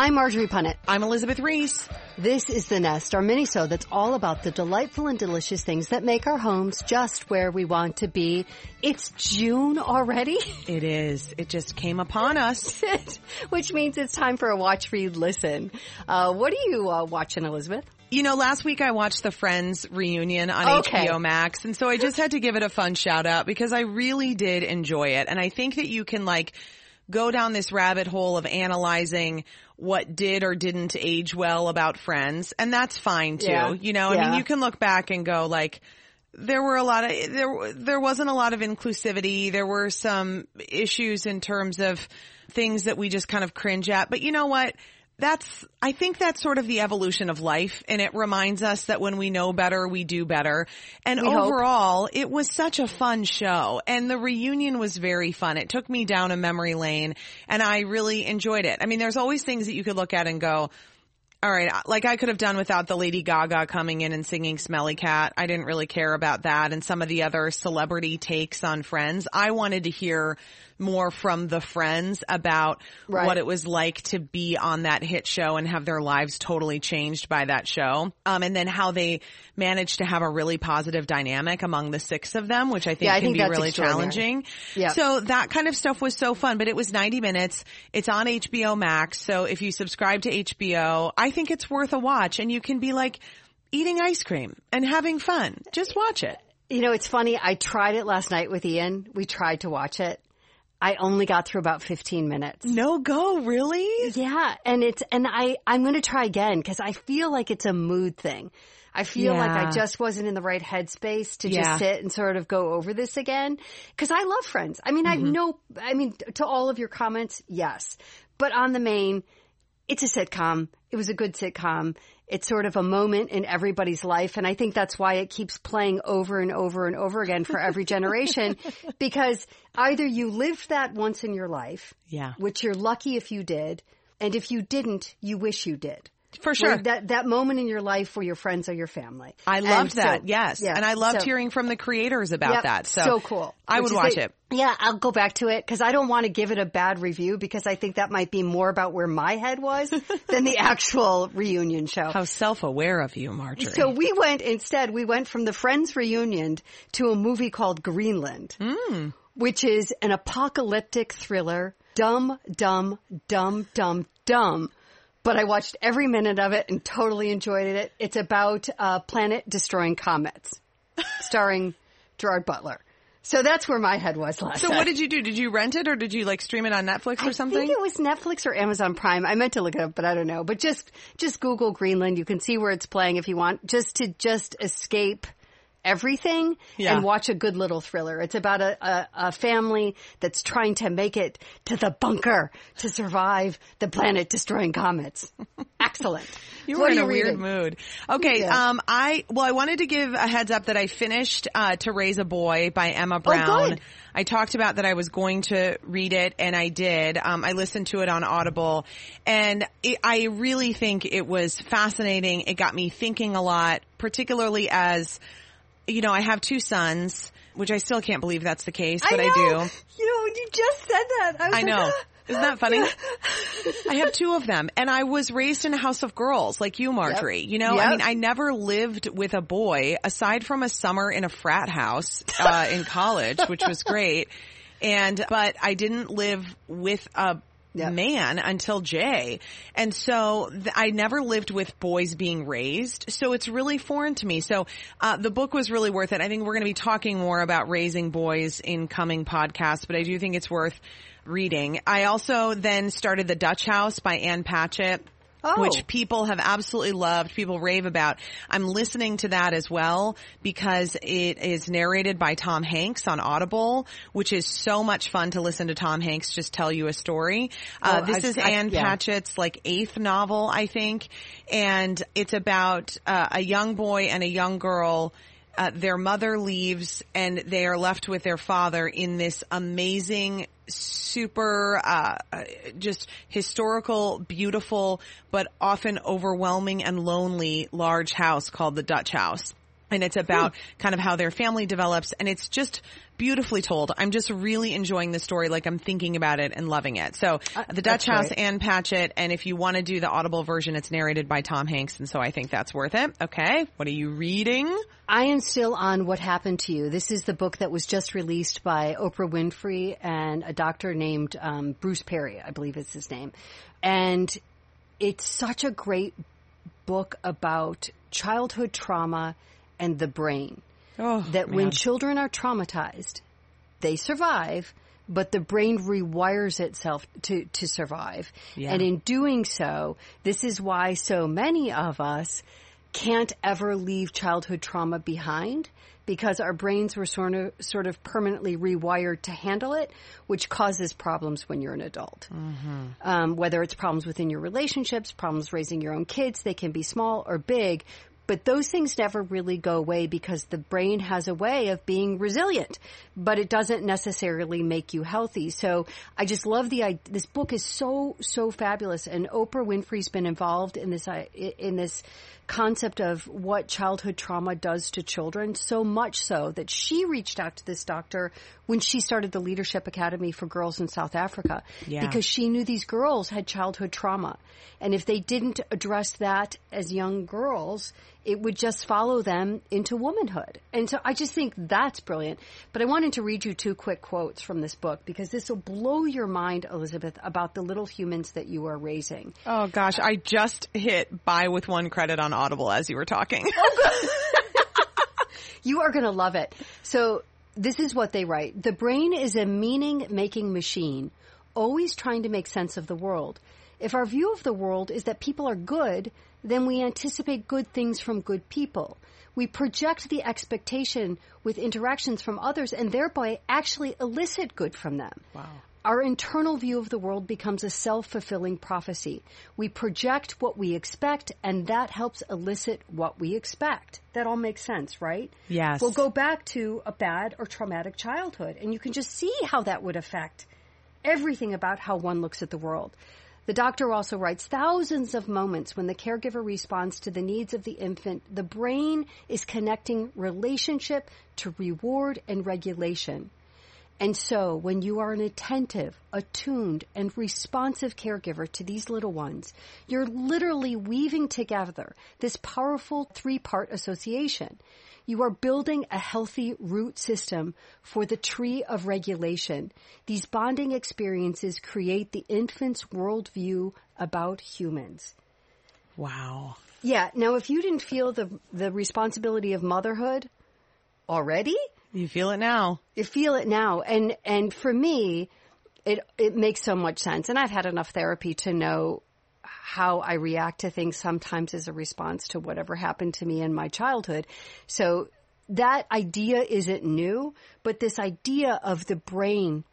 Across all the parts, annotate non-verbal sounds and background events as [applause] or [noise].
I'm Marjorie Punnett. I'm Elizabeth Reese. This is The Nest, our mini-show that's all about the delightful and delicious things that make our homes just where we want to be. It's June already. [laughs] It is. It just came upon us. [laughs] Which means it's time for a watch, read, listen. Uh, what are you uh, watching, Elizabeth? You know, last week I watched the Friends reunion on Okay. HBO Max, and so I just had to give it a fun shout out because I really did enjoy it. And I think that you can like go down this rabbit hole of analyzing what did or didn't age well about Friends, and that's fine too. Yeah. You know, I Yeah. mean, you can look back and go like, there were a lot of there there wasn't a lot of inclusivity. There were some issues in terms of things that we just kind of cringe at. But you know what? That's I think that's sort of the evolution of life and it reminds us that when we know better, we do better. And We hope. overall, it was such a fun show and the reunion was very fun. It took me down a memory lane and I really enjoyed it. I mean, there's always things that you could look at and go, all right, like I could have done without the Lady Gaga coming in and singing Smelly Cat. I didn't really care about that and some of the other celebrity takes on Friends. I wanted to hear more from the friends about Right. what it was like to be on that hit show and have their lives totally changed by that show. Um, and then how they managed to have a really positive dynamic among the six of them, which I think Yeah, I can think be really challenging. Yeah. So that kind of stuff was so fun, but it was 90 minutes. It's on HBO Max. So if you subscribe to HBO, I think it's worth a watch and you can be like eating ice cream and having fun. Just watch it. You know, it's funny. I tried it last night with Ian. We tried to watch it. I only got through about 15 minutes. No go, really? Yeah, and it's and I I'm going to try again because I feel like it's a mood thing. I feel like I just wasn't in the right headspace to Yeah. just sit and sort of go over this again because I love Friends. I mean, I Mm-hmm. know. I mean, to all of your comments, yes, but on the main, it's a sitcom. It was a good sitcom. It's sort of a moment in everybody's life. And I think that's why it keeps playing over and over and over again for every generation [laughs] because either you lived that once in your life Yeah. which you're lucky if you did, and if you didn't, you wish you did. For sure. That that moment in your life where your friends are your family. I And loved so- that. yes. yeah, And I loved so- hearing from the creators about Yep, that. So, cool. I Which would watch the- it. Yeah, I'll go back to it because I don't want to give it a bad review because I think that might be more about where my head was [laughs] than the actual reunion show. How self-aware of you, Marjorie. So we went instead. We went from the Friends reunion to a movie called Greenland, hmm. which is an apocalyptic thriller. Dumb, dumb, dumb, dumb, dumb. But I watched every minute of it and totally enjoyed it. It's about a planet destroying comets, [laughs] starring Gerard Butler. So that's where my head was last So night. what did you do? Did you rent it or did you like stream it on Netflix or I something? I think it was Netflix or Amazon Prime. I meant to look it up, but I don't know. But just just Google Greenland. You can see where it's playing if you want, just to just escape everything Yeah. and watch a good little thriller. It's about a, a, a family that's trying to make it to the bunker to survive the planet destroying comets. [laughs] Excellent. You were in a weird reading? mood. Okay, Yeah. um, I well, I wanted to give a heads up that I finished uh, "To Raise a Boy" by Emma Brown. Oh, good. I talked about that I was going to read it, and I did. Um, I listened to it on Audible, and it, I really think it was fascinating. It got me thinking a lot, particularly as you know, I have two sons, which I still can't believe that's the case, but I, know. do. You know, you just said that. I, was I like, know. [gasps] Isn't that funny? I have two of them and I was raised in a house of girls like you, Marjorie. You know, I mean, I never lived with a boy aside from a summer in a frat house, uh, in college, which was [laughs] great. And, but I didn't live with a Yep. man until Jay. And so th- I never lived with boys being raised. So it's really foreign to me. So, uh, the book was really worth it. I think we're going to be talking more about raising boys in coming podcasts, but I do think it's worth reading. I also then started The Dutch House by Ann Patchett. Oh. which people have absolutely loved, people rave about. I'm listening to that as well because it is narrated by Tom Hanks on Audible, which is so much fun to listen to Tom Hanks just tell you a story. Uh, this I- is I- Ann yeah. Patchett's like eighth novel, I think, and it's about uh, a young boy and a young girl. Uh, their mother leaves and they are left with their father in this amazing super uh, just historical beautiful but often overwhelming and lonely large house called the dutch house and it's about kind of how their family develops and it's just beautifully told i'm just really enjoying the story like i'm thinking about it and loving it so the dutch house great. Ann Patchett, and if you want to do the Audible version, it's narrated by Tom Hanks, and so I think that's worth it. Okay, what are you reading? I am still on What Happened to You. This is the book that was just released by Oprah Winfrey and a doctor named um, Bruce Perry, I believe is his name. And it's such a great book about childhood trauma and the brain. Oh, that when children are traumatized, they survive, but the brain rewires itself to, to survive. Yeah. And in doing so, this is why so many of us can't ever leave childhood trauma behind because our brains were sort of, sort of permanently rewired to handle it, which causes problems when you're an adult. Um, whether it's problems within your relationships, problems raising your own kids, they can be small or big, but those things never really go away because the brain has a way of being resilient, but it doesn't necessarily make you healthy. So I just love the idea. This book is so, so fabulous and Oprah Winfrey's been involved in this, uh, in this concept of what childhood trauma does to children so much so that she reached out to this doctor when she started the Leadership Academy for Girls in South Africa Yeah. because she knew these girls had childhood trauma. And if they didn't address that as young girls, it would just follow them into womanhood. And so I just think that's brilliant. But I wanted to read you two quick quotes from this book because this will blow your mind, Elizabeth, about the little humans that you are raising. Oh gosh, I just hit buy with one credit on Audible as you were talking. [laughs] Oh, [laughs] you are going to love it. So this is what they write. The brain is a meaning making machine, always trying to make sense of the world. If our view of the world is that people are good, then we anticipate good things from good people. We project the expectation with interactions from others and thereby actually elicit good from them. Wow. Our internal view of the world becomes a self-fulfilling prophecy. We project what we expect and that helps elicit what we expect. That all makes sense, right? Yes. We'll go back to a bad or traumatic childhood and you can just see how that would affect everything about how one looks at the world. The doctor also writes thousands of moments when the caregiver responds to the needs of the infant, the brain is connecting relationship to reward and regulation. And so, when you are an attentive, attuned, and responsive caregiver to these little ones, you're literally weaving together this powerful three part association. You are building a healthy root system for the tree of regulation. These bonding experiences create the infant's worldview about humans. Wow. Yeah. Now, if you didn't feel the the responsibility of motherhood already, You feel it now. you feel it now. And and for me, it it makes so much sense. And I've had enough therapy to know how I react to things sometimes as a response to whatever happened to me in my childhood. So that idea isn't new, but this idea of the brain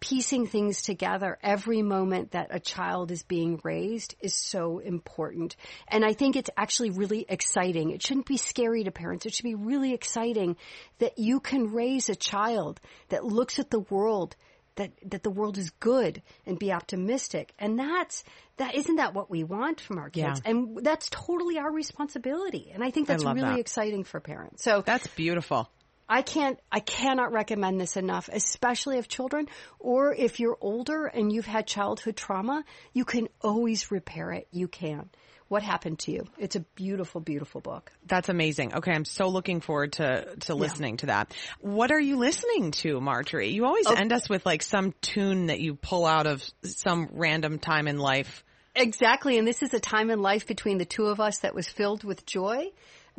piecing things together every moment that a child is being raised is so important. And I think it's actually really exciting. It shouldn't be scary to parents. It should be really exciting that you can raise a child that looks at the world that, that the world is good and be optimistic. And that's, that, isn't that what we want from our kids? Yeah. And that's totally our responsibility. And I think that's love really that. exciting for parents. So That's beautiful. I can't, I cannot recommend this enough, especially if children, or if you're older and you've had childhood trauma, you can always repair it. You can. What happened to you? It's a beautiful, beautiful book. That's amazing. Okay, I'm so looking forward to to listening to that. What are you listening to, Marjorie? You always oh. end us with like some tune that you pull out of some random time in life. Exactly. And this is a time in life between the two of us that was filled with joy.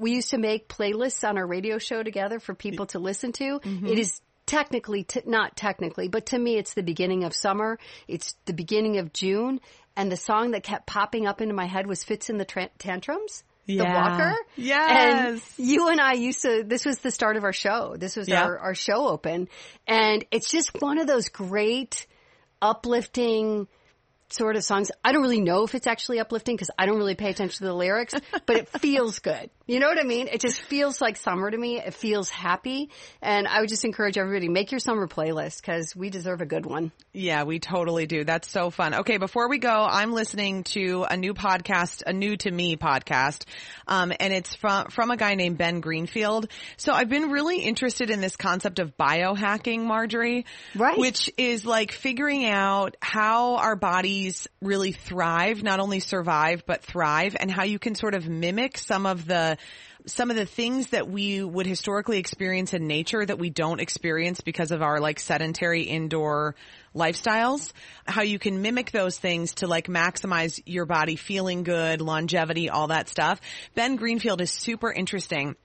We used to make playlists on our radio show together for people to listen to. Mm-hmm. It is technically, t- not technically, but to me, it's the beginning of summer. It's the beginning of June. and the song that kept popping up into my head was Fitz and the Tra- Tantrums. The Yeah. Walker. Yes. And you and I used to, this was the start of our show. This was Yeah. our, our show open. And it's just one of those great, uplifting sort of songs. I don't really know if it's actually uplifting because I don't really pay attention to the lyrics, [laughs] but it feels good. You know what I mean? It just feels like summer to me. It feels happy. And I would just encourage everybody, make your summer playlist because we deserve a good one. Yeah, we totally do. That's so fun. Okay, before we go, I'm listening to a new podcast, a new to me podcast, um, and it's from from a guy named Ben Greenfield. So I've been really interested in this concept of biohacking, Marjorie, Right. Which is like figuring out how our bodies really thrive, not only survive but thrive, and how you can sort of mimic some of the some of the things that we would historically experience in nature that we don't experience because of our like sedentary indoor lifestyles, how you can mimic those things to like maximize your body feeling good, longevity, all that stuff. Ben Greenfield is super interesting.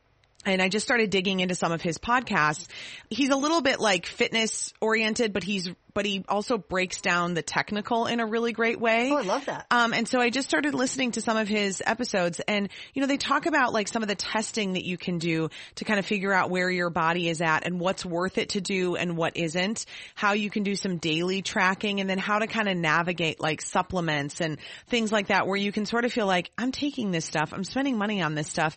And I just started digging into some of his podcasts. He's a little bit like fitness oriented, but he's, but he also breaks down the technical in a really great way. Oh, I love that. Um, and so I just started listening to some of his episodes and, you know, they talk about like some of the testing that you can do to kind of figure out where your body is at and what's worth it to do and what isn't, how you can do some daily tracking and then how to kind of navigate like supplements and things like that where you can sort of feel like I'm taking this stuff, I'm spending money on this stuff.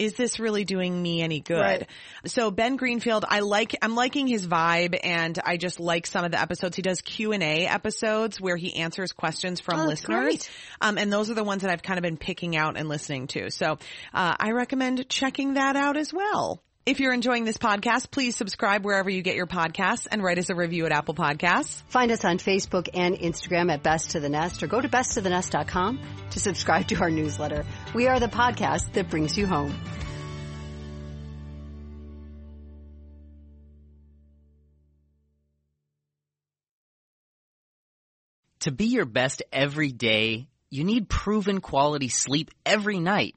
Is this really doing me any good? Right. So Ben Greenfield, I like, I'm liking his vibe and I just like some of the episodes. He does Q&A episodes where he answers questions from Oh, listeners. Um, and those are the ones that I've kind of been picking out and listening to. So, uh, I recommend checking that out as well. If you're enjoying this podcast, please subscribe wherever you get your podcasts and write us a review at Apple Podcasts. Find us on Facebook and Instagram at Best to the Nest or go to besttothenest.com to subscribe to our newsletter. We are the podcast that brings you home. To be your best every day, you need proven quality sleep every night.